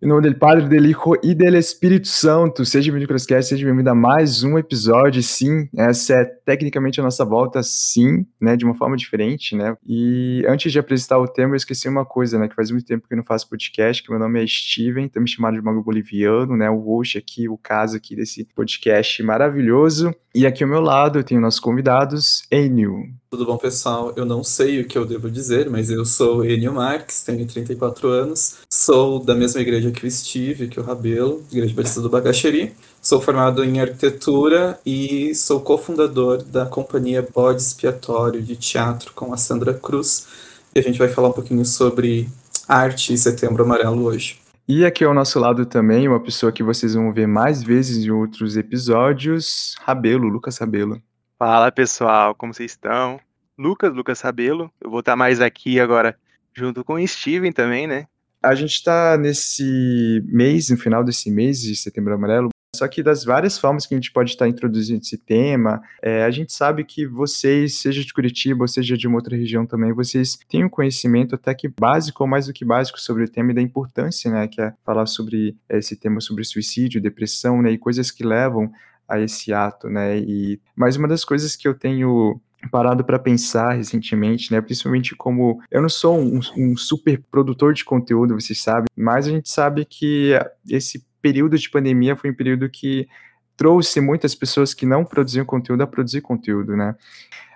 Em nome do Padre, do Hijo e do Espírito Santo. Seja bem-vindo ao seja bem-vindo a mais um episódio. Sim, essa é tecnicamente a nossa volta, sim, né? De uma forma diferente, né? E antes de apresentar o tema, eu esqueci uma coisa, né? Que faz muito tempo que eu não faço podcast, que meu nome é Steven, também chamado de Mago Boliviano, né? O host aqui, o caso aqui desse podcast maravilhoso. E aqui ao meu lado eu tenho nossos convidados, Enio. Tudo bom, pessoal? Eu não sei o que eu devo dizer, mas eu sou Enio Marques, tenho 34 anos, sou da mesma igreja que o Steve, que o Rabelo, Igreja Batista do Bacaxeri. Sou formado em arquitetura e sou cofundador da companhia Bode Expiatório de Teatro com a Sandra Cruz. E a gente vai falar um pouquinho sobre arte e Setembro Amarelo hoje. E aqui ao nosso lado também, uma pessoa que vocês vão ver mais vezes em outros episódios, Rabelo, Lucas Rabelo. Fala pessoal, como vocês estão? Lucas, Lucas Sabelo. Eu vou estar mais aqui agora junto com o Steven também, né? A gente está nesse mês, no final desse mês de Setembro Amarelo, só que das várias formas que a gente pode estar introduzindo esse tema, é, a gente sabe que vocês, seja de Curitiba ou seja de uma outra região também, vocês têm um conhecimento até que básico ou mais do que básico sobre o tema e da importância, né, que é falar sobre esse tema sobre suicídio, depressão, né, e coisas que levam a esse ato, né? E mais uma das coisas que eu tenho parado para pensar recentemente, né? Principalmente como eu não sou um, um, super produtor de conteúdo, vocês sabem, mas a gente sabe que esse período de pandemia foi um período que trouxe muitas pessoas que não produziam conteúdo a produzir conteúdo, né?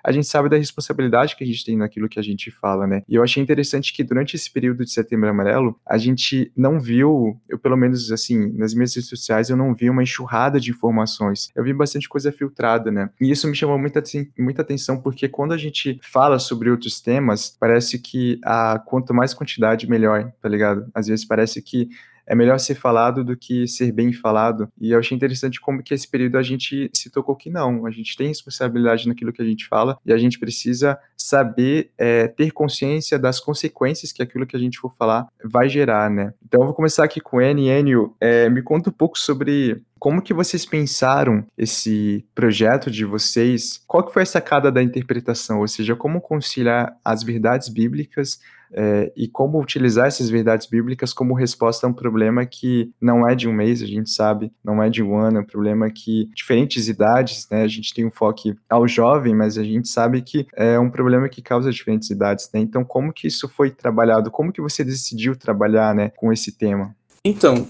A gente sabe da responsabilidade que a gente tem naquilo que a gente fala, né? E eu achei interessante que durante esse período de Setembro Amarelo, a gente não viu, eu pelo menos assim, nas minhas redes sociais, eu não vi uma enxurrada de informações. Eu vi bastante coisa filtrada, né? E isso me chamou muita, muita atenção porque quando a gente fala sobre outros temas, parece que a quanto mais quantidade, melhor, tá ligado? Às vezes parece que é melhor ser falado do que ser bem falado. E eu achei interessante como que esse período a gente se tocou que não, a gente tem responsabilidade naquilo que a gente fala e a gente precisa saber é, ter consciência das consequências que aquilo que a gente for falar vai gerar, né? Então eu vou começar aqui com N. Enio, é, me conta um pouco sobre como que vocês pensaram esse projeto de vocês? Qual que foi a sacada da interpretação? Ou seja, como conciliar as verdades bíblicas é, e como utilizar essas verdades bíblicas como resposta a um problema que não é de um mês, a gente sabe, não é de um ano, é um problema que diferentes idades, né, a gente tem um foco ao jovem, mas a gente sabe que é um problema que causa diferentes idades, né, então como que isso foi trabalhado, como que você decidiu trabalhar, né, com esse tema? Então,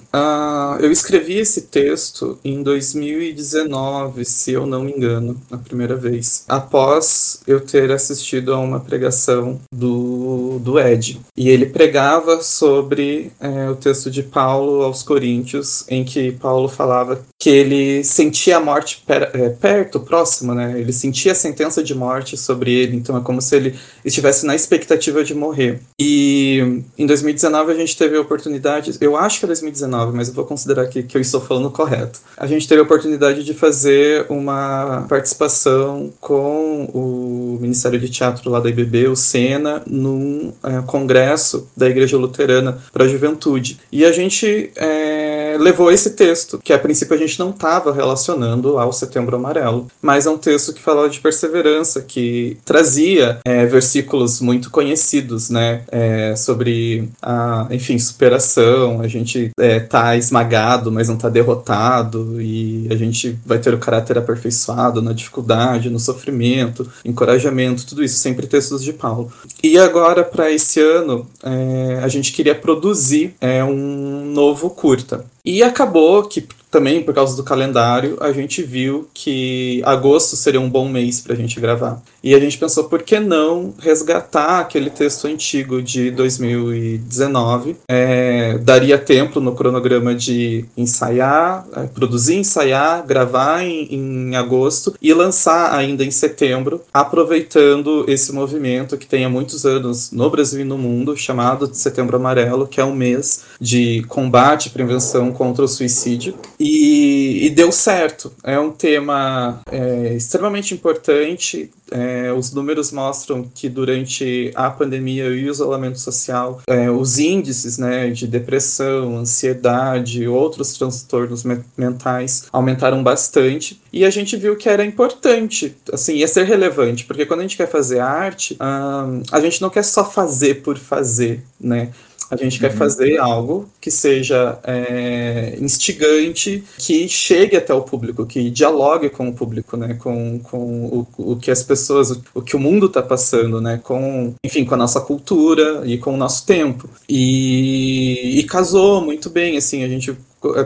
eu escrevi esse texto em 2019, se eu não me engano, a primeira vez, após eu ter assistido a uma pregação do, do Ed. E ele pregava sobre é, o texto de Paulo aos Coríntios, em que Paulo falava que ele sentia a morte per, é, perto, próximo, né? Ele sentia a sentença de morte sobre ele, então é como se ele estivesse na expectativa de morrer. E em 2019 a gente teve a oportunidade, eu acho que é 2019, mas eu vou considerar que, que eu estou falando correto. A gente teve a oportunidade de fazer uma participação com o Ministério de Teatro lá da IBB, o SENA, num é, congresso da Igreja Luterana para a Juventude. E a gente é, levou esse texto, que a princípio a gente não estava relacionando ao Setembro Amarelo, mas é um texto que falava de perseverança, que trazia é, versículos muito conhecidos, né, é, sobre a, enfim, superação, a gente gente é, tá esmagado, mas não tá derrotado, e a gente vai ter o caráter aperfeiçoado na dificuldade, no sofrimento, encorajamento, tudo isso, sempre textos de Paulo. E agora, para esse ano, é, a gente queria produzir é, um novo curta. E acabou que também por causa do calendário, a gente viu que agosto seria um bom mês para a gente gravar. E a gente pensou, por que não resgatar aquele texto antigo de 2019? É, daria tempo no cronograma de ensaiar, é, produzir, ensaiar, gravar em, em agosto e lançar ainda em setembro, aproveitando esse movimento que tem há muitos anos no Brasil e no mundo, chamado de Setembro Amarelo, que é um mês de combate e prevenção contra o suicídio. E, e deu certo. É um tema é, extremamente importante. É, os números mostram que durante a pandemia e o isolamento social, é, os índices né, de depressão, ansiedade, outros transtornos me mentais aumentaram bastante. E a gente viu que era importante, assim, ia ser relevante, porque quando a gente quer fazer arte, hum, a gente não quer só fazer por fazer, né? A gente uhum. quer fazer algo que seja é, instigante, que chegue até o público, que dialogue com o público, né? Com, com o, o que as pessoas, o, que o mundo está passando, né? Com, enfim, com a nossa cultura e com o nosso tempo. E, e casou muito bem, assim, a gente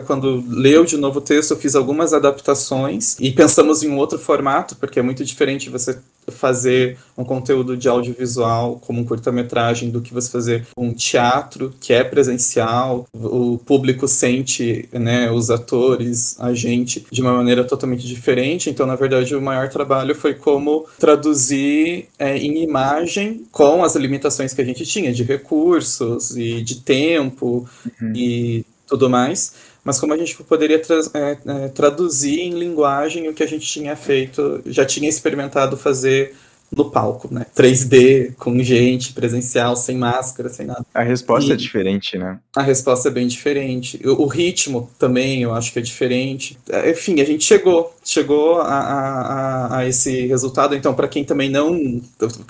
quando leu de novo o texto, eu fiz algumas adaptações e pensamos em um outro formato, porque é muito diferente você fazer um conteúdo de audiovisual como um curta-metragem do que você fazer um teatro que é presencial, o público sente, né, os atores, a gente de uma maneira totalmente diferente. Então, na verdade, o maior trabalho foi como traduzir é, em imagem com as limitações que a gente tinha de recursos e de tempo uhum. e tudo mais mas como a gente poderia tra é, é, traduzir em linguagem o que a gente tinha feito, já tinha experimentado fazer no palco, né? 3D, com gente, presencial, sem máscara, sem nada. A resposta e é diferente, né? A resposta é bem diferente. O, o, ritmo também, eu acho que é diferente. É, enfim, a gente chegou, chegou a, a, a esse resultado. Então, para quem também não,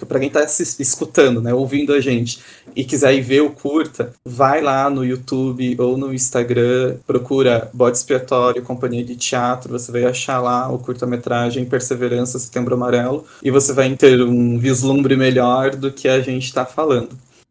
para quem está escutando, né, ouvindo a gente e quiser ir ver o curta, vai lá no YouTube ou no Instagram, procura Bode Expiatório, Companhia de Teatro, você vai achar lá o curta-metragem Perseverança Setembro Amarelo e você vai entender ter um vislumbre melhor do que a gente está falando.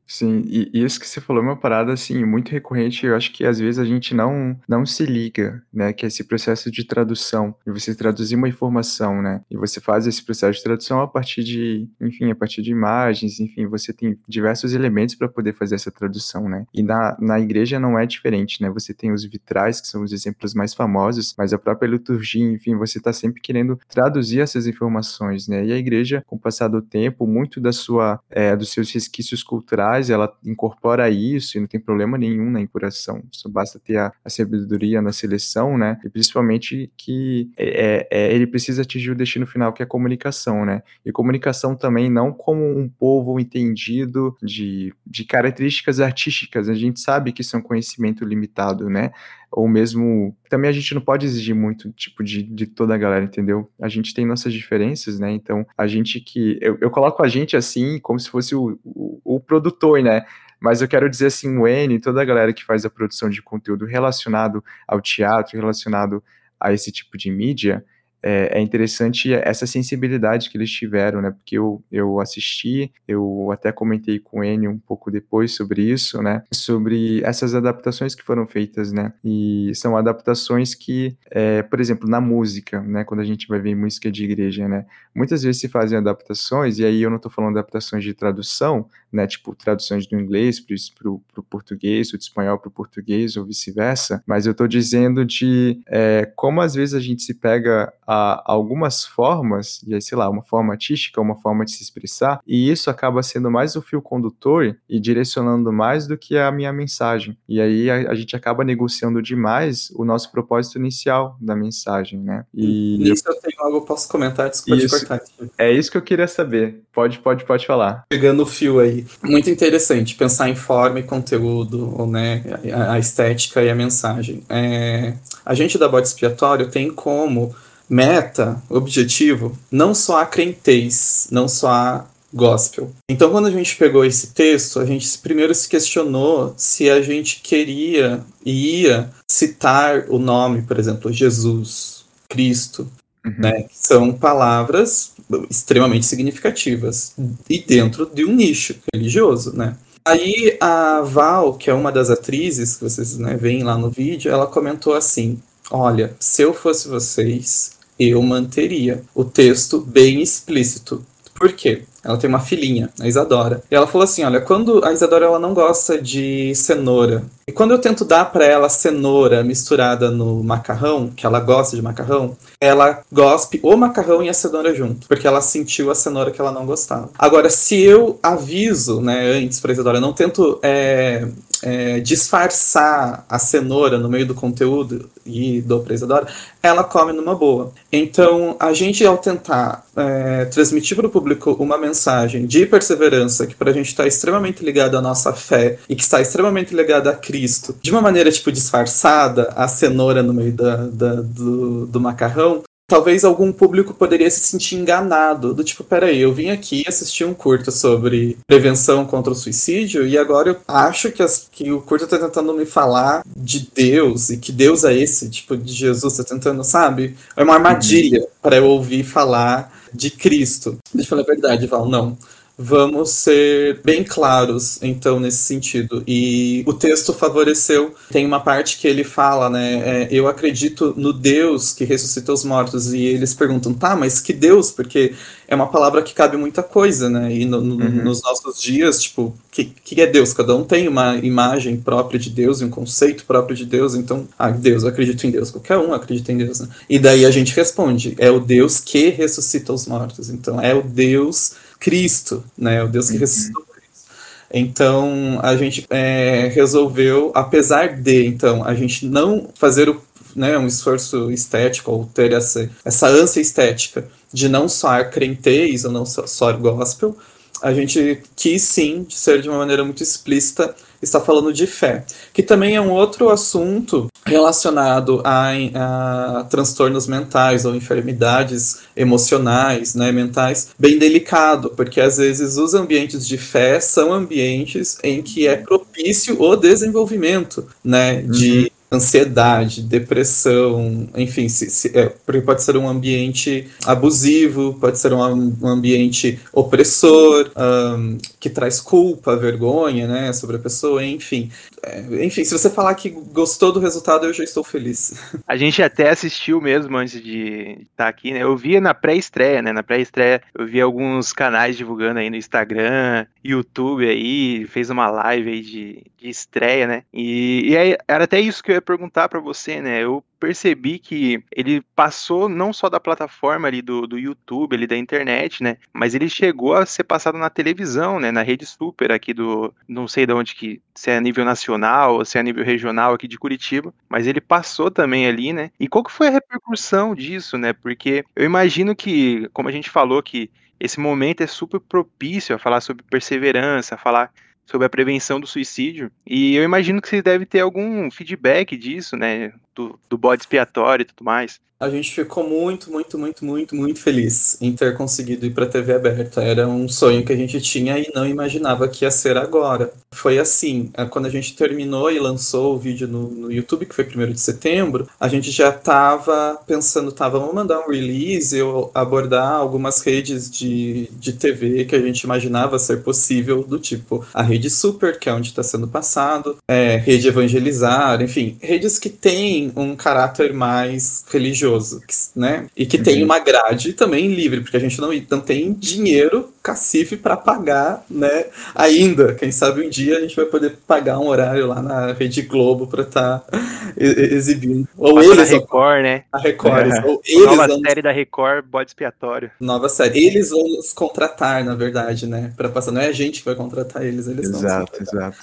Sim, e isso que você falou é uma parada, assim, muito recorrente, eu acho que às vezes a gente não, não se liga, né, que é esse processo de tradução, e você traduzir uma informação, né, e você faz esse processo de tradução a partir de, enfim, a partir de imagens, enfim, você tem diversos elementos para poder fazer essa tradução, né, e na, na igreja não é diferente, né, você tem os vitrais, que são os exemplos mais famosos, mas a própria liturgia, enfim, você está sempre querendo traduzir essas informações, né, e a igreja, com o passar do tempo, muito da sua, é, dos seus resquícios culturais, faz, ela incorpora isso e não tem problema nenhum na incuração. Só basta ter a, a sabedoria na seleção, né? E principalmente que é, é, é, ele precisa atingir o destino final, que é a comunicação, né? E comunicação também não como um povo entendido de, de características artísticas. A gente sabe que isso é um conhecimento limitado, né? Ou mesmo também a gente não pode exigir muito tipo de, de toda a galera, entendeu? A gente tem nossas diferenças, né? Então a gente que eu, eu coloco a gente assim como se fosse o, o, o produtor, né? Mas eu quero dizer assim, o N, toda a galera que faz a produção de conteúdo relacionado ao teatro, relacionado a esse tipo de mídia, é, é, interessante essa sensibilidade que eles tiveram, né? Porque eu, eu assisti, eu até comentei com o Enio um pouco depois sobre isso, né? Sobre essas adaptações que foram feitas, né? E são adaptações que, é, por exemplo, na música, né? Quando a gente vai ver música de igreja, né? Muitas vezes se fazem adaptações, e aí eu não estou falando adaptações de tradução, né? Tipo, traduções do inglês para o português, ou do espanhol para o português, ou vice-versa, mas eu estou dizendo de é, como às vezes a gente se pega a algumas formas, e aí, sei lá, uma forma artística, uma forma de se expressar, e isso acaba sendo mais o fio condutor e direcionando mais do que a minha mensagem. E aí a, a gente acaba negociando demais o nosso propósito inicial da mensagem, né? E Nisso eu, eu tenho algo, posso comentar? Desculpa isso, cortar. É isso que eu queria saber. Pode, pode, pode falar. Pegando o fio aí. Muito interessante pensar em forma e conteúdo, né? A, a estética e a mensagem. É, a gente da Bode Expiatório tem como meta, objetivo, não só a crentez, não só a gospel. Então, quando a gente pegou esse texto, a gente primeiro se questionou se a gente queria e ia citar o nome, por exemplo, Jesus, Cristo, uhum. né? São palavras extremamente significativas e dentro de um nicho religioso, né? Aí a Val, que é uma das atrizes que vocês né, veem lá no vídeo, ela comentou assim: Olha, se eu fosse vocês, eu manteria o texto bem explícito. Por quê? Ela tem uma filhinha, a Isadora. E ela falou assim: olha, quando a Isadora ela não gosta de cenoura. E quando eu tento dar para ela cenoura misturada no macarrão, que ela gosta de macarrão, ela gospe o macarrão e a cenoura junto, porque ela sentiu a cenoura que ela não gostava. Agora, se eu aviso, né, antes pra Isadora, eu não tento é, é, disfarçar a cenoura no meio do conteúdo e dou pra Isadora, ela come numa boa. Então, a gente, ao tentar é, transmitir para o público uma mensagem de perseverança, que para a gente está extremamente ligada à nossa fé e que está extremamente ligada a Cristo, de uma maneira, tipo, disfarçada, a cenoura no meio da, da do, do macarrão, talvez algum público poderia se sentir enganado, do tipo, peraí, eu vim aqui assistir um curto sobre prevenção contra o suicídio e agora eu acho que, as, que o curto tá tentando me falar de Deus e que Deus é esse, tipo, de Jesus, tá tentando, sabe? É uma armadilha uhum. para eu ouvir falar de Cristo. Deixa eu falar a verdade, Val, não vamos ser bem claros, então, nesse sentido. E o texto favoreceu. Tem uma parte que ele fala, né? É, eu acredito no Deus que ressuscita os mortos. E eles perguntam, tá, mas que Deus? Porque é uma palavra que cabe muita coisa, né? E no, no, uhum. nos nossos dias, tipo, o que, que é Deus? Cada um tem uma imagem própria de Deus e um conceito próprio de Deus. Então, ah, Deus, eu acredito em Deus. Qualquer um acredita em Deus, né? E daí a gente responde, é o Deus que ressuscita os mortos. Então, é o Deus Cristo, né? O Deus que uhum. ressuscitou Cristo. Então a gente é, resolveu, apesar de então a gente não fazer o, né, um esforço estético ou ter essa, essa ânsia estética de não soar crentez ou não soar gospel, a gente quis sim ser de uma maneira muito explícita está falando de fé, que também é um outro assunto relacionado a, a transtornos mentais ou enfermidades emocionais, né, mentais, bem delicado, porque às vezes os ambientes de fé são ambientes em que é propício o desenvolvimento, né, de uhum ansiedade, depressão, enfim, se, se, é, porque pode ser um ambiente abusivo, pode ser um, um ambiente opressor, um, que traz culpa, vergonha, né, sobre a pessoa, enfim. É, enfim, se você falar que gostou do resultado, eu já estou feliz. A gente até assistiu mesmo antes de estar aqui, né, eu via na pré-estreia, né, na pré-estreia eu vi alguns canais divulgando aí no Instagram, YouTube aí, fez uma live aí de, de estreia, né, e, e aí, era até isso que eu ia perguntar para você, né? Eu percebi que ele passou não só da plataforma ali do, do YouTube, ali da internet, né? Mas ele chegou a ser passado na televisão, né? Na rede super aqui do, não sei de onde que, se é a nível nacional ou se é a nível regional aqui de Curitiba, mas ele passou também ali, né? E qual que foi a repercussão disso, né? Porque eu imagino que, como a gente falou que esse momento é super propício a falar sobre perseverança, a falar sobre a prevenção do suicídio. E eu imagino que você deve ter algum feedback disso, né? Do, do bode expiatório e tudo mais a gente ficou muito, muito, muito, muito, muito feliz em ter conseguido ir para TV aberta. Era um sonho que a gente tinha e não imaginava que ia ser agora. Foi assim, é, quando a gente terminou e lançou o vídeo no, no YouTube, que foi 1 de setembro, a gente já estava pensando, tá, vamos mandar um release ou abordar algumas redes de, de TV que a gente imaginava ser possível, do tipo a Rede Super, que é onde está sendo passado, é, Rede Evangelizar, enfim, redes que têm um caráter mais religioso né? E que uhum. tem uma grade também livre, porque a gente não, não tem dinheiro cacife para pagar, né? Ainda, quem sabe um dia a gente vai poder pagar um horário lá na Rede Globo para estar tá exibindo. Ou Passa eles a Record, né? A Record. É. Ou eles Nova vão... série da Record, bode expiatório. Nova série. Eles vão nos contratar, na verdade, né? Para passar. Não é a gente que vai contratar eles, eles exato, vão. Exato, exato.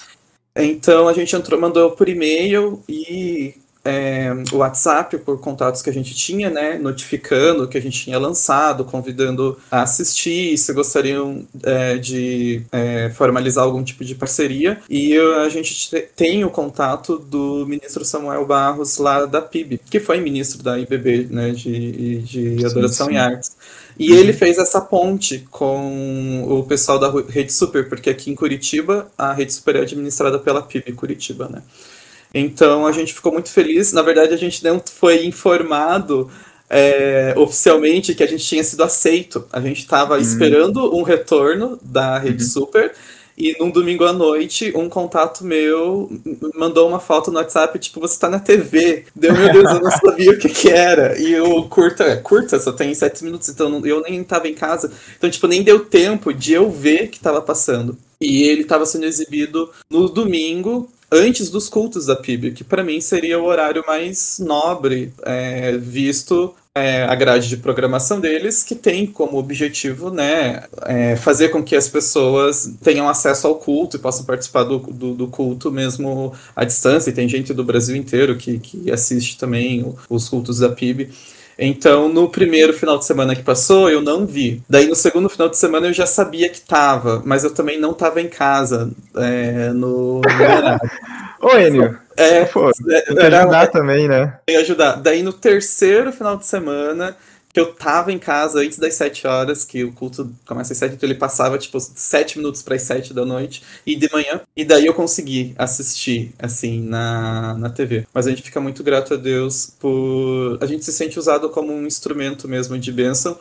Então a gente entrou, mandou por e-mail e é, o WhatsApp por contatos que a gente tinha, né, notificando que a gente tinha lançado, convidando a assistir, se gostariam é, de é, formalizar algum tipo de parceria. E a gente tem o contato do ministro Samuel Barros lá da PIB, que foi ministro da IBB, né, de, de Adoração sim, sim. e Artes. E ele fez essa ponte com o pessoal da Rede Super, porque aqui em Curitiba a Rede Super é administrada pela PIB Curitiba, né? Então a gente ficou muito feliz. Na verdade, a gente não foi informado é, oficialmente que a gente tinha sido aceito. A gente estava uhum. esperando um retorno da Rede uhum. Super. E num domingo à noite, um contato meu mandou uma foto no WhatsApp, tipo, você tá na TV. Deu, meu Deus, eu não sabia o que que era. E o curta, é curta, só tem sete minutos, então eu nem tava em casa. Então, tipo, nem deu tempo de eu ver que tava passando. E ele estava sendo exibido no domingo, antes dos cultos da PIB, que para mim seria o horário mais nobre, é, visto é, a grade de programação deles, que tem como objetivo né, é, fazer com que as pessoas tenham acesso ao culto e possam participar do, do, do, culto mesmo à distância. E tem gente do Brasil inteiro que, que assiste também os cultos da PIB. Então, no primeiro final de semana que passou, eu não vi. Daí, no segundo final de semana, eu já sabia que tava, mas eu também não tava em casa é, no. Ô, Enio. É, Pô, é, era, ajudar também, né? Tem ajudar. Daí, no terceiro final de semana, que eu tava em casa antes das 7 horas, que o culto começa às 7, então ele passava, tipo, 7 minutos para as 7 da noite, e de manhã, e daí eu consegui assistir, assim, na, na TV. Mas a gente fica muito grato a Deus por. A gente se sente usado como um instrumento mesmo de bênção.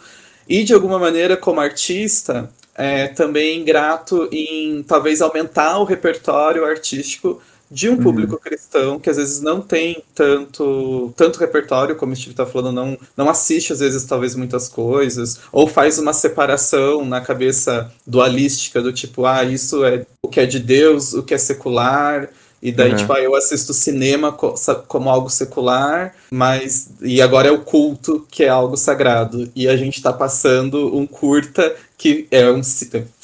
E de alguma maneira, como artista, é, também grato em talvez aumentar o repertório artístico de um uhum. público uhum. cristão que às vezes não tem tanto, tanto repertório, como o Steve está falando, não, não assiste às vezes talvez muitas coisas, ou faz uma separação na cabeça dualística do tipo, ah, isso é o que é de Deus, o que é secular, e daí, uhum. tipo, ah, eu assisto cinema como algo secular, mas. E agora é o culto, que é algo sagrado. E a gente tá passando um curta que é um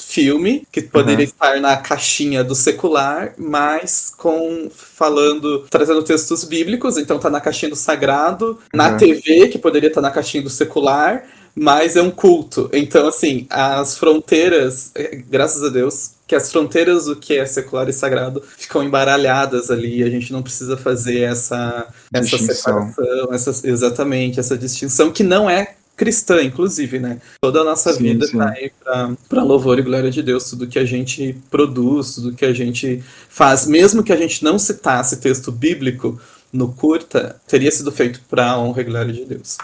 filme que poderia uhum. estar na caixinha do secular, mas com falando, trazendo textos bíblicos, então tá na caixinha do sagrado, uhum. na TV, que poderia estar na caixinha do secular, mas é um culto. Então, assim, as fronteiras, eh, graças a Deus, que as fronteiras do que é secular e sagrado ficam embaralhadas ali, a gente não precisa fazer essa, essa separação, essa, exatamente, essa distinção, que não é cristã, inclusive, né? Toda a nossa sim, vida está aí para louvor e glória de Deus, tudo que a gente produz, tudo que a gente faz, mesmo que a gente não citasse texto bíblico no curta, teria sido feito para a honra e glória de Deus.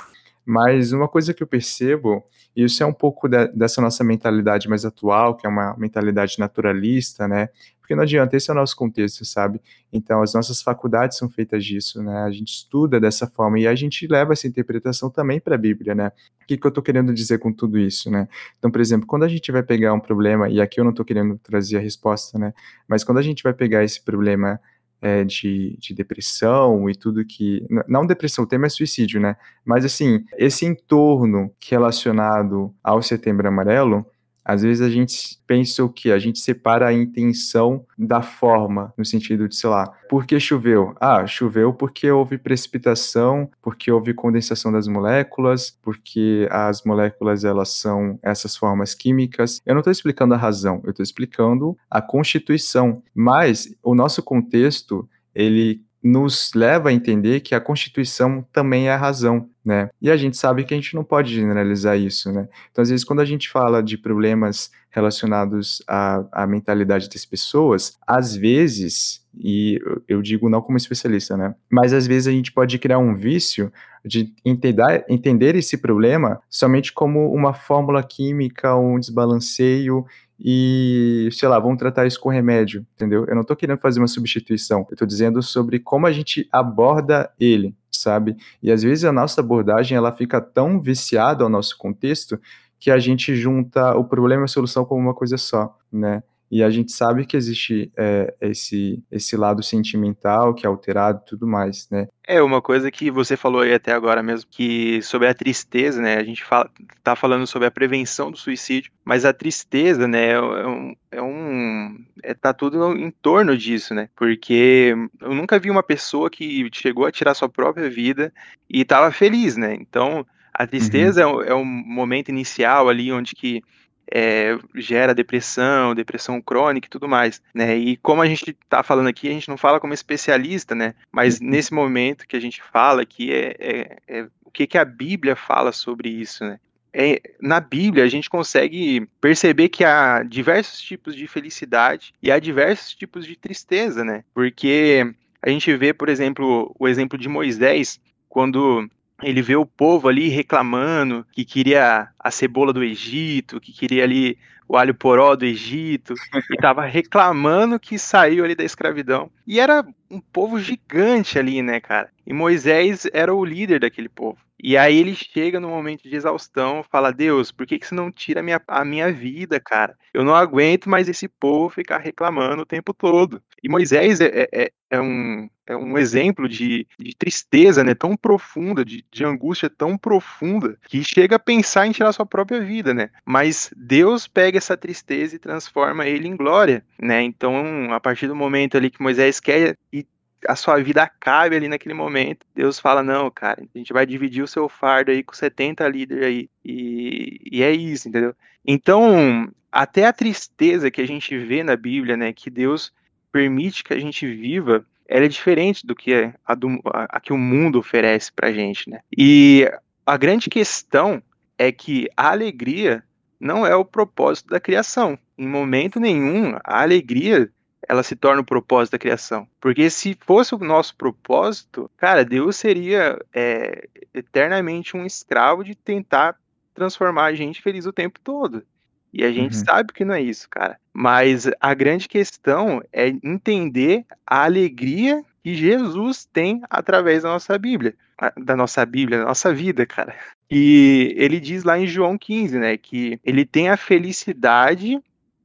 Mas uma coisa que eu percebo, e isso é um pouco de, dessa nossa mentalidade mais atual, que é uma mentalidade naturalista, né? Porque não adianta, esse é o nosso contexto, sabe? Então, as nossas faculdades são feitas disso, né? A gente estuda dessa forma e a gente leva essa interpretação também para a Bíblia, né? O que, que eu estou querendo dizer com tudo isso, né? Então, por exemplo, quando a gente vai pegar um problema, e aqui eu não estou querendo trazer a resposta, né? Mas quando a gente vai pegar esse problema é, de, de, depressão e tudo que. Não depressão, o tema é suicídio, né? Mas assim, esse entorno relacionado ao setembro amarelo às vezes a gente pensa o que? A gente separa a intenção da forma, no sentido de, sei lá, por que choveu? Ah, choveu porque houve precipitação, porque houve condensação das moléculas, porque as moléculas elas são essas formas químicas. Eu não estou explicando a razão, eu estou explicando a constituição. Mas o nosso contexto, ele nos leva a entender que a Constituição também é a razão, né? E a gente sabe que a gente não pode generalizar isso, né? Então, às vezes, quando a gente fala de problemas relacionados à, à mentalidade das pessoas, às vezes, e eu digo não como especialista, né? Mas às vezes a gente pode criar um vício de entender, entender esse problema somente como uma fórmula química, um desbalanceio e, sei lá, vamos tratar isso com remédio, entendeu? Eu não tô querendo fazer uma substituição, eu tô dizendo sobre como a gente aborda ele, sabe? E às vezes a nossa abordagem, ela fica tão viciada ao nosso contexto que a gente junta o problema e a solução como uma coisa só, né? E a gente sabe que existe é, esse, esse lado sentimental que é alterado e tudo mais, né? É, uma coisa que você falou aí até agora mesmo, que sobre a tristeza, né? A gente fala, tá falando sobre a prevenção do suicídio, mas a tristeza, né, é um. É um é, tá tudo em torno disso, né? Porque eu nunca vi uma pessoa que chegou a tirar sua própria vida e estava feliz, né? Então, a tristeza uhum. é, é um momento inicial ali onde que é, gera depressão, depressão crônica e tudo mais, né? E como a gente está falando aqui, a gente não fala como especialista, né? Mas uhum. nesse momento que a gente fala aqui é, é, é o que, que a Bíblia fala sobre isso, né? É, na Bíblia a gente consegue perceber que há diversos tipos de felicidade e há diversos tipos de tristeza, né? Porque a gente vê, por exemplo, o exemplo de Moisés, quando ele vê o povo ali reclamando que queria a cebola do Egito, que queria ali o alho poró do Egito, e estava reclamando que saiu ali da escravidão. E era um povo gigante ali, né, cara? E Moisés era o líder daquele povo. E aí ele chega no momento de exaustão, fala: Deus, por que, que você não tira a minha, a minha vida, cara? Eu não aguento mais esse povo ficar reclamando o tempo todo. E Moisés é, é, é um, é um exemplo de, de tristeza né, tão profunda, de, de angústia tão profunda, que chega a pensar em tirar sua própria vida, né? Mas Deus pega essa tristeza e transforma ele em glória, né? Então, a partir do momento ali que Moisés quer ir a sua vida acabe ali naquele momento. Deus fala: não, cara, a gente vai dividir o seu fardo aí com 70 líderes aí. E, e é isso, entendeu? Então, até a tristeza que a gente vê na Bíblia, né, que Deus permite que a gente viva, ela é diferente do que a, do, a, a que o mundo oferece pra gente, né? E a grande questão é que a alegria não é o propósito da criação. Em momento nenhum, a alegria ela se torna o propósito da criação. Porque se fosse o nosso propósito, cara, Deus seria é, eternamente um escravo de tentar transformar a gente feliz o tempo todo. E a gente uhum. sabe que não é isso, cara. Mas a grande questão é entender a alegria que Jesus tem através da nossa Bíblia, da nossa Bíblia, da nossa vida, cara. E ele diz lá em João 15, né, que ele tem a felicidade,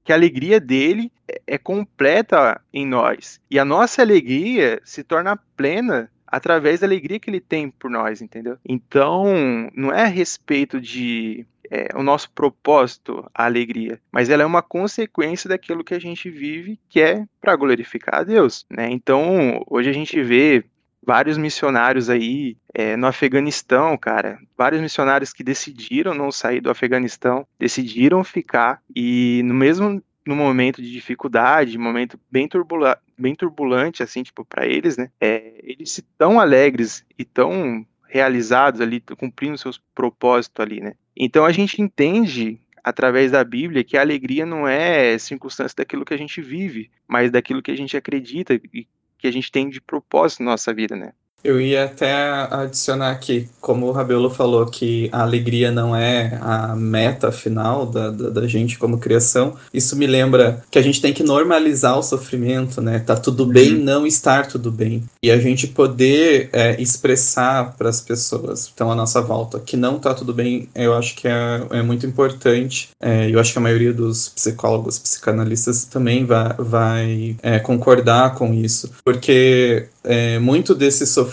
que a alegria dele é, é completa em nós. E a nossa alegria se torna plena através da alegria que ele tem por nós, entendeu? Então, não é a respeito de é, o nosso propósito, a alegria, mas ela é uma consequência daquilo que a gente vive, que é para glorificar a Deus, né? Então, hoje a gente vê vários missionários aí é, no Afeganistão, cara, vários missionários que decidiram não sair do Afeganistão, decidiram ficar e no mesmo no momento de dificuldade, momento bem, turbula bem turbulente, assim, tipo, para eles, né? É, eles se tão alegres e tão realizados ali, cumprindo seus propósitos ali, né? Então a gente entende através da Bíblia que a alegria não é circunstância daquilo que a gente vive, mas daquilo que a gente acredita e que a gente tem de propósito na nossa vida, né? Eu ia até adicionar aqui, como o Rabelo falou, que a alegria não é a meta final da, da, da, gente como criação, isso me lembra que a gente tem que normalizar o sofrimento, né? Tá tudo bem uhum. não estar tudo bem. E a gente poder é, expressar para as pessoas que estão à nossa volta que não tá tudo bem, eu acho que é, é muito importante. É, eu acho que a maioria dos psicólogos, psicanalistas também vai, vai é, concordar com isso, porque é, muito desse sofrimento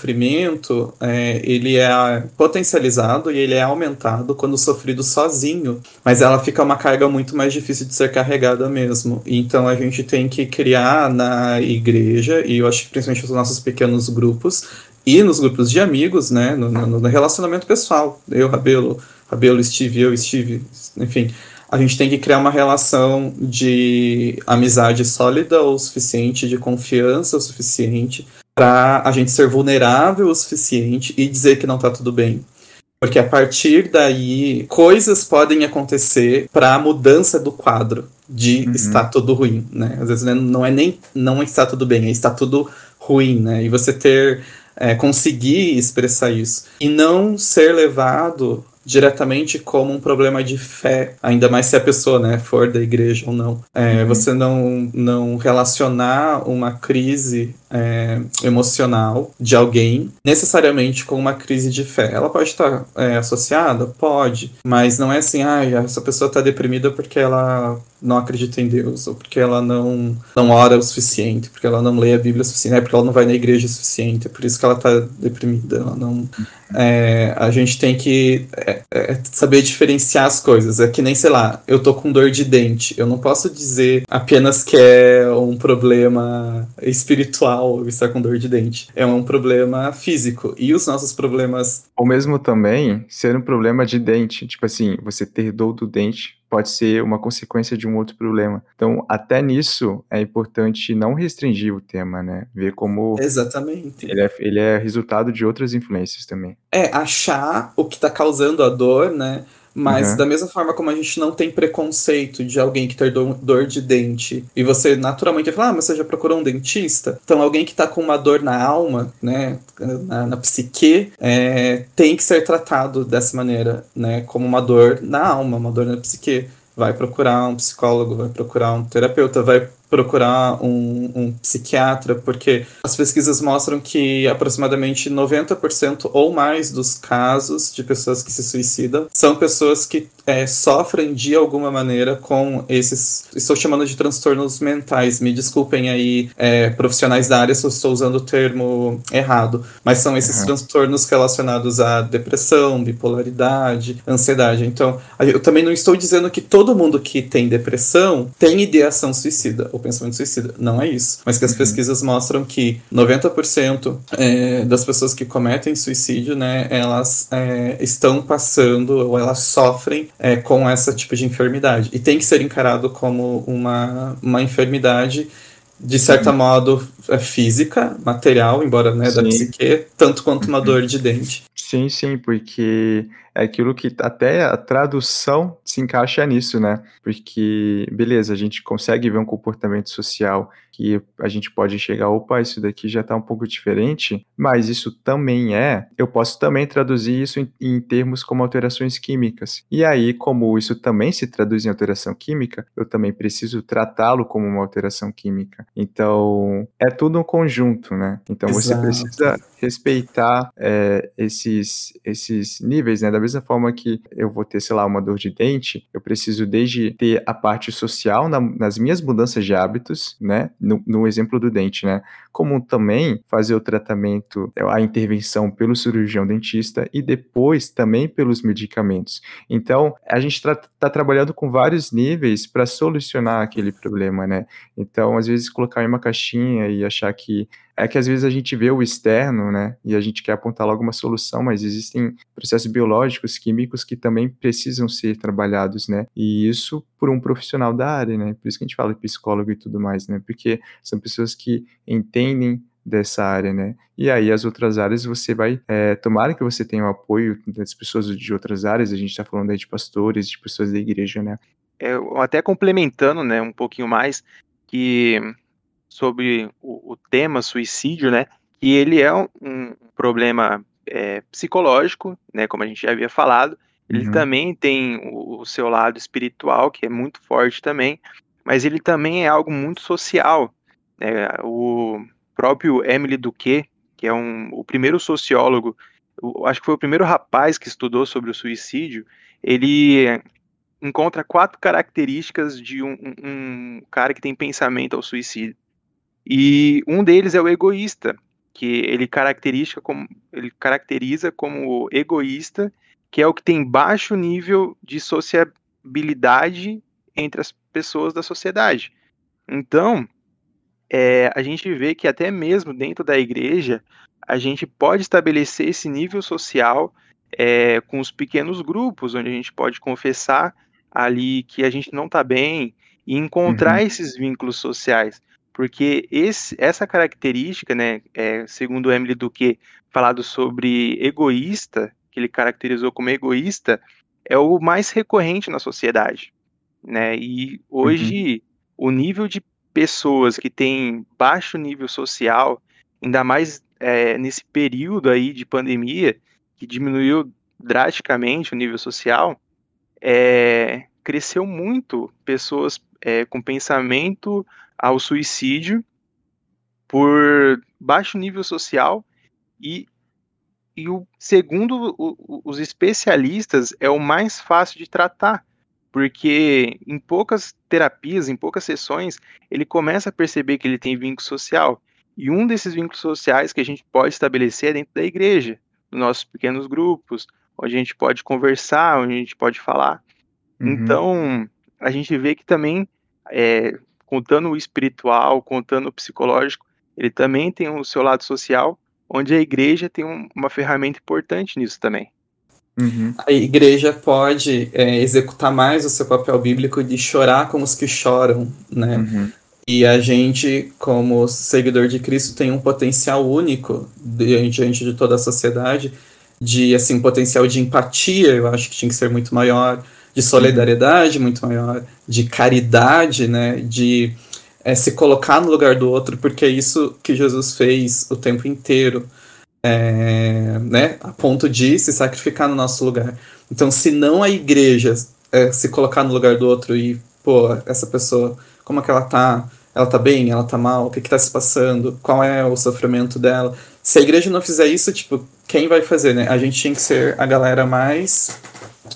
é, ele é potencializado e ele é aumentado quando sofrido sozinho, mas ela fica uma carga muito mais difícil de ser carregada mesmo. Então a gente tem que criar na igreja e eu acho que principalmente nos nossos pequenos grupos e nos grupos de amigos, né, no, no, no relacionamento pessoal, eu, Rabelo, Rabelo, Steve, eu, Steve, enfim, a gente tem que criar uma relação de amizade sólida o suficiente, de confiança o suficiente, para a gente ser vulnerável o suficiente e dizer que não tá tudo bem. Porque a partir daí, coisas podem acontecer para a mudança do quadro de uhum. está tudo ruim, né? Às vezes né, não é nem não está tudo bem, é está tudo ruim, né? E você ter é, conseguir expressar isso e não ser levado diretamente como um problema de fé, ainda mais se a pessoa né, for da igreja ou não. É, uhum. Você não, não relacionar uma crise é, emocional de alguém necessariamente com uma crise de fé. Ela pode estar é, associada? Pode, mas não é assim, ah, essa pessoa está deprimida porque ela não acredita em Deus, ou porque ela não, não ora o suficiente, porque ela não lê a Bíblia o suficiente, é porque ela não vai na igreja o suficiente, é por isso que ela está deprimida. Ela não, é, a gente tem que é, é, saber diferenciar as coisas. É que nem, sei lá, eu tô com dor de dente. Eu não posso dizer apenas que é um problema espiritual estar com dor de dente. É um problema físico. E os nossos problemas. Ou mesmo também ser um problema de dente. Tipo assim, você ter dor do dente pode ser uma consequência de um outro problema. Então, até nisso é importante não restringir o tema, né? Ver como. Exatamente. Ele é, ele é resultado de outras influências também. É, achar o que está causando a dor, né? Mas uhum. da mesma forma como a gente não tem preconceito de alguém que tem dor de dente e você naturalmente vai falar, ah, mas você já procurou um dentista? Então alguém que tá com uma dor na alma, né, na, na psique, é, tem que ser tratado dessa maneira, né, como uma dor na alma, uma dor na psique. Vai procurar um psicólogo, vai procurar um terapeuta, vai procurar um, um, psiquiatra, porque as pesquisas mostram que aproximadamente 90% ou mais dos casos de pessoas que se suicidam são pessoas que é, sofrem de alguma maneira com esses. Estou chamando de transtornos mentais. Me desculpem aí, é, profissionais da área, se eu estou usando o termo errado, mas são esses uhum. transtornos relacionados à depressão, bipolaridade, ansiedade. Então, eu também não estou dizendo que todo mundo que tem depressão tem ideação suicida ou pensamento suicida. Não é isso. Mas que as uhum. pesquisas mostram que 90% é, das pessoas que cometem suicídio, né, elas é, estão passando ou elas sofrem é, com essa tipo de enfermidade. E tem que ser encarado como uma, uma enfermidade de certo uhum. modo, é física, material, embora né, da psique, tanto quanto uma uhum. dor de dente. Sim, sim, porque é aquilo que até a tradução se encaixa nisso, né? Porque, beleza, a gente consegue ver um comportamento social que a gente pode chegar, opa, isso daqui já está um pouco diferente, mas isso também é, eu posso também traduzir isso em, em termos como alterações químicas. E aí, como isso também se traduz em alteração química, eu também preciso tratá-lo como uma alteração química. Então, é tudo um conjunto, né? Então, Exato. você precisa respeitar é, esses, esses níveis, né? Da mesma forma que eu vou ter, sei lá, uma dor de dente, eu preciso desde ter a parte social na, nas minhas mudanças de hábitos, né? no, no exemplo do dente, né? Como também fazer o tratamento, a intervenção pelo cirurgião dentista e depois também pelos medicamentos. Então, a gente está tá trabalhando com vários níveis para solucionar aquele problema, né? Então, às vezes, colocar em uma caixinha e achar que é que às vezes a gente vê o externo, né, e a gente quer apontar logo uma solução, mas existem processos biológicos, químicos que também precisam ser trabalhados, né, e isso por um profissional da área, né, por isso que a gente fala psicólogo e tudo mais, né, porque são pessoas que entendem dessa área, né? E aí as outras áreas você vai, é, tomara que você tenha o apoio das pessoas de outras áreas, a gente está falando aí de pastores, de pessoas da igreja, né? É, até complementando, né, um pouquinho mais, que sobre o, o tema suicídio, né? Que ele é um, um problema é, psicológico, né? Como a gente já havia falado. Ele uhum. também tem o, o, seu lado espiritual, que é muito forte também, mas ele também é algo muito social. Né? O próprio Emily Duque, que é um, o primeiro sociólogo, o, acho que foi o primeiro rapaz que estudou sobre o suicídio, ele encontra quatro características de um, um, um cara que tem pensamento ao suicídio. E um deles é o egoísta, que ele caracteriza como, ele caracteriza como egoísta, que é o que tem baixo nível de sociabilidade entre as pessoas da sociedade. Então, é, a gente vê que até mesmo dentro da igreja, a gente pode estabelecer esse nível social é, com os pequenos grupos, onde a gente pode confessar ali que a gente não está bem e encontrar uhum. esses vínculos sociais porque esse, essa característica, né, é, segundo Emily Duque, falado sobre egoísta, que ele caracterizou como egoísta, é o mais recorrente na sociedade, né? E hoje uhum. o nível de pessoas que têm baixo nível social, ainda mais é, nesse período aí de pandemia, que diminuiu drasticamente o nível social, é, cresceu muito pessoas é, com pensamento ao suicídio por baixo nível social e, e o segundo o, os especialistas é o mais fácil de tratar porque em poucas terapias, em poucas sessões, ele começa a perceber que ele tem vínculo social. E um desses vínculos sociais que a gente pode estabelecer é dentro da igreja, nos nossos pequenos grupos, onde a gente pode conversar, onde a gente pode falar. Uhum. Então, a gente vê que também é, contando o espiritual, contando o psicológico, ele também tem o seu lado social, onde a igreja tem um, uma ferramenta importante nisso também. Uhum. A igreja pode é, executar mais o seu papel bíblico de chorar com os que choram, né? Uhum. E a gente, como seguidor de Cristo, tem um potencial único diante de toda a sociedade, de assim potencial de empatia, eu acho que tinha que ser muito maior, de solidariedade muito maior, de caridade, né, de é, se colocar no lugar do outro, porque é isso que Jesus fez o tempo inteiro, é, né, a ponto de se sacrificar no nosso lugar. Então, se não a igreja é, se colocar no lugar do outro e, pô, essa pessoa, como é que ela tá? Ela tá bem? Ela tá mal? O que que tá se passando? Qual é o sofrimento dela? Se a igreja não fizer isso, tipo, quem vai fazer, né? A gente tinha que ser a galera mais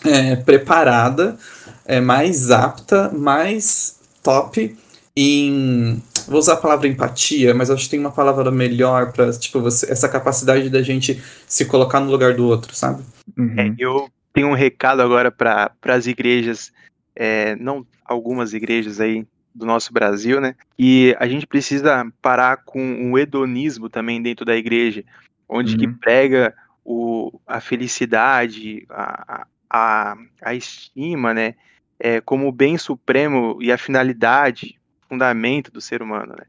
é, preparada, é, mais apta, mais top em. Vou usar a palavra empatia, mas acho que tem uma palavra melhor para tipo, você, essa capacidade da gente se colocar no lugar do outro, sabe? Uhum. É, eu tenho um recado agora para as igrejas, é, não algumas igrejas aí do nosso Brasil, né? E a gente precisa parar com o hedonismo também dentro da igreja, onde uhum. que prega o, a felicidade, a, a, a estima, né, é, como o bem supremo e a finalidade, fundamento do ser humano, né?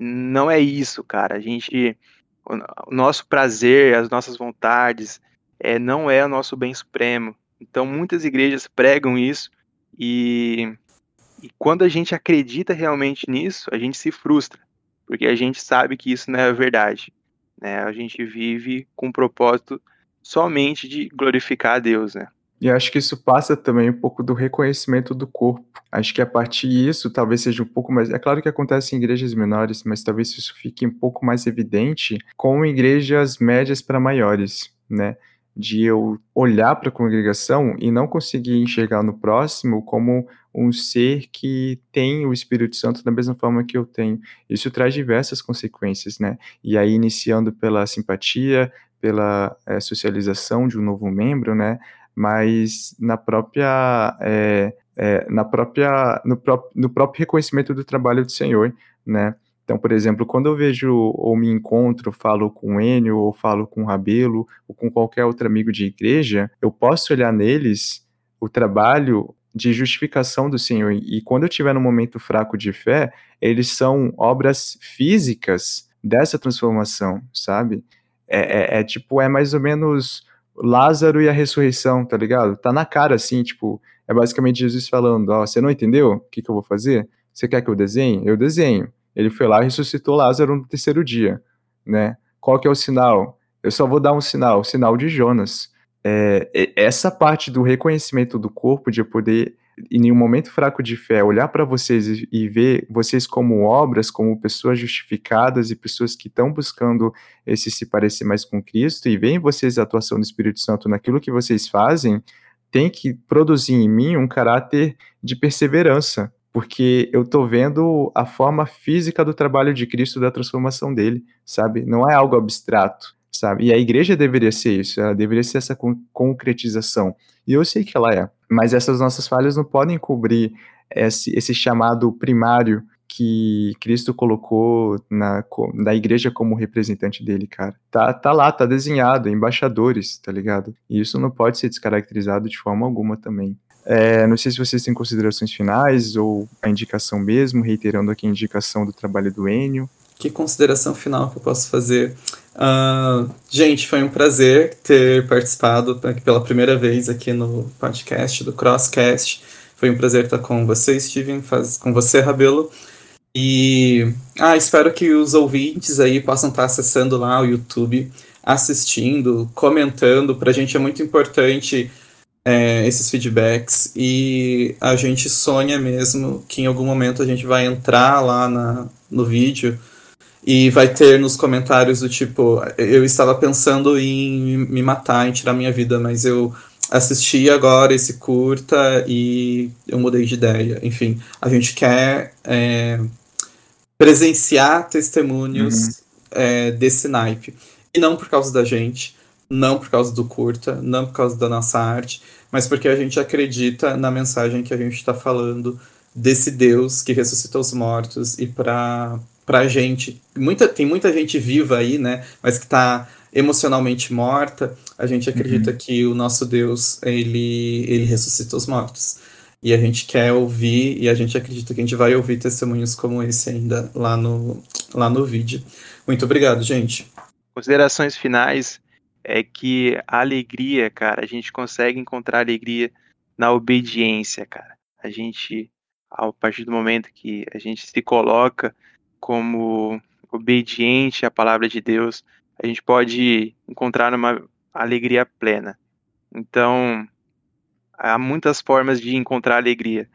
não é isso, cara. A gente, o nosso prazer, as nossas vontades, é, não é o nosso bem supremo. Então, muitas igrejas pregam isso e, e quando a gente acredita realmente nisso, a gente se frustra, porque a gente sabe que isso não é a verdade. Né? A gente vive com o propósito somente de glorificar a Deus, né? E acho que isso passa também um pouco do reconhecimento do corpo. Acho que a partir disso talvez seja um pouco mais. É claro que acontece em igrejas menores, mas talvez isso fique um pouco mais evidente com igrejas médias para maiores, né? De eu olhar para a congregação e não conseguir enxergar no próximo como um ser que tem o Espírito Santo da mesma forma que eu tenho. Isso traz diversas consequências, né? E aí, iniciando pela simpatia, pela é, socialização de um novo membro, né? Mas na própria, é, é, na própria no, no próprio reconhecimento do trabalho do Senhor, né? Então, por exemplo, quando eu vejo ou me encontro, falo com o Enio, ou falo com o Rabelo, ou com qualquer outro amigo de igreja, eu posso olhar neles o trabalho de justificação do Senhor. E quando eu tiver num momento fraco de fé, eles são obras físicas dessa transformação, sabe? É, é, é tipo, é mais ou menos Lázaro e a ressurreição, tá ligado? Tá na cara, assim, tipo, é basicamente Jesus falando, ó, você não entendeu o que, que eu vou fazer? Você quer que eu desenhe? Eu desenho. Ele foi lá e ressuscitou Lázaro no terceiro dia, né? Qual que é o sinal? Eu só vou dar um sinal, o sinal de Jonas. É, essa parte do reconhecimento do corpo, de eu poder em um momento fraco de fé, olhar para vocês e, ver vocês como obras, como pessoas justificadas e pessoas que estão buscando esse se parecer mais com Cristo e ver em vocês a atuação do Espírito Santo naquilo que vocês fazem, tem que produzir em mim um caráter de perseverança, porque eu tô vendo a forma física do trabalho de Cristo, da transformação dele, sabe? Não é algo abstrato, sabe? E a igreja deveria ser isso, ela deveria ser essa concretização. E eu sei que ela é, mas essas nossas falhas não podem cobrir esse, esse chamado primário que Cristo colocou na, na igreja como representante dele, cara. Tá, tá lá, tá desenhado, embaixadores, tá ligado? E isso não pode ser descaracterizado de forma alguma também. É, não sei se vocês têm considerações finais ou a indicação mesmo, reiterando aqui a indicação do trabalho do Enio. Que consideração final que eu posso fazer? Uh, gente, foi um prazer ter participado pela primeira vez aqui no podcast do Crosscast. Foi um prazer estar com você, Steven, faz, com você, Rabelo. E ah, espero que os ouvintes aí possam estar acessando lá o YouTube, assistindo, comentando. Para a gente é muito importante é, esses feedbacks e a gente sonha mesmo que em algum momento a gente vai entrar lá na, no vídeo e vai ter nos comentários do tipo, eu estava pensando em me matar, em tirar minha vida, mas eu assisti agora esse curta e eu mudei de ideia. Enfim, a gente quer é, presenciar testemunhos uhum. é, desse naipe. E não por causa da gente, não por causa do curta, não por causa da nossa arte, mas porque a gente acredita na mensagem que a gente está falando desse Deus que ressuscita os mortos e para pra gente. Muita, tem muita gente viva aí, né? Mas que tá emocionalmente morta. A gente acredita uhum. que o nosso Deus, ele, ele ressuscita os mortos. E a gente quer ouvir, e a gente acredita que a gente vai ouvir testemunhos como esse ainda lá no, lá no vídeo. Muito obrigado, gente. Considerações finais é que a alegria, cara, a gente consegue encontrar alegria na obediência, cara. A gente, a partir do momento que a gente se coloca como obediente à palavra de Deus, a gente pode encontrar uma alegria plena. Então, há muitas formas de encontrar alegria,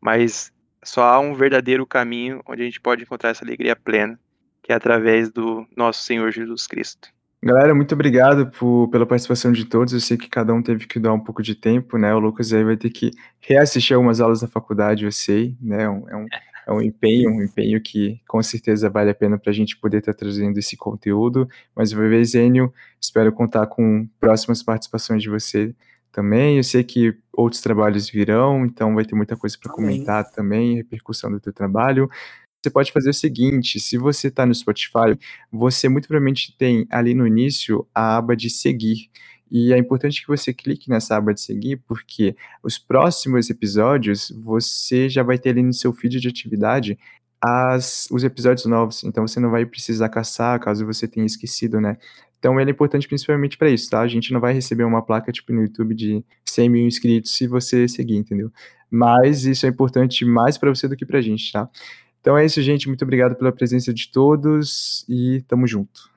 mas só há um verdadeiro caminho onde a gente pode encontrar essa alegria plena, que é através do nosso Senhor Jesus Cristo. Galera, muito obrigado por, pela participação de todos. Eu sei que cada um teve que dar um pouco de tempo, né? O Lucas aí vai ter que reassistir algumas aulas da faculdade, eu sei, né? É um, é um empenho, um empenho que com certeza vale a pena para a gente poder estar tá trazendo esse conteúdo. Mais uma vez, Enio, espero contar com próximas participações de você também. Eu sei que outros trabalhos virão, então vai ter muita coisa para comentar também, repercussão do teu trabalho. Você pode fazer o seguinte: se você está no Spotify, você muito provavelmente tem ali no início a aba de seguir. E é importante que você clique nessa aba de seguir, porque os próximos episódios você já vai ter ali no seu feed de atividade as, os episódios novos, então você não vai precisar caçar caso você tenha esquecido, né? Então ele é importante principalmente para isso, tá? A gente não vai receber uma placa tipo no YouTube de 100 mil inscritos se você seguir, entendeu? Mas isso é importante mais para você do que pra gente, tá? Então é isso, gente. Muito obrigado pela presença de todos e tamo junto.